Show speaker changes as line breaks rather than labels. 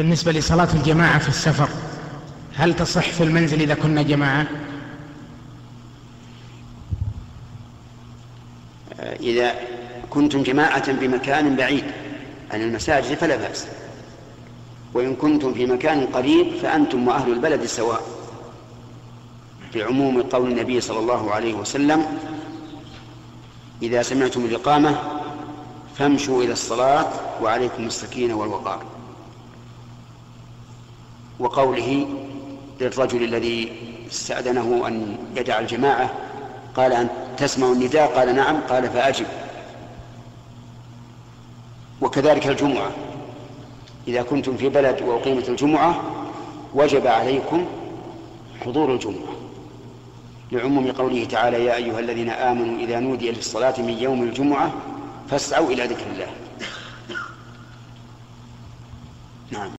بالنسبة لصلاة الجماعة في السفر هل تصح في المنزل إذا كنا جماعة؟
إذا كنتم جماعة بمكان بعيد عن المساجد فلا بأس. وإن كنتم في مكان قريب فأنتم وأهل البلد سواء. بعموم قول النبي صلى الله عليه وسلم إذا سمعتم الإقامة فامشوا إلى الصلاة وعليكم السكينة والوقار. وقوله للرجل الذي استأذنه أن يدع الجماعة قال أن تسمع النداء؟ قال نعم. قال فأجب. وكذلك الجمعة. إذا كنتم في بلد وأقيمت الجمعة وجب عليكم حضور الجمعة. لعموم قوله تعالى يا أيها الذين آمنوا إذا نودي للصلاة من يوم الجمعة فاسعوا إلى ذكر الله. نعم.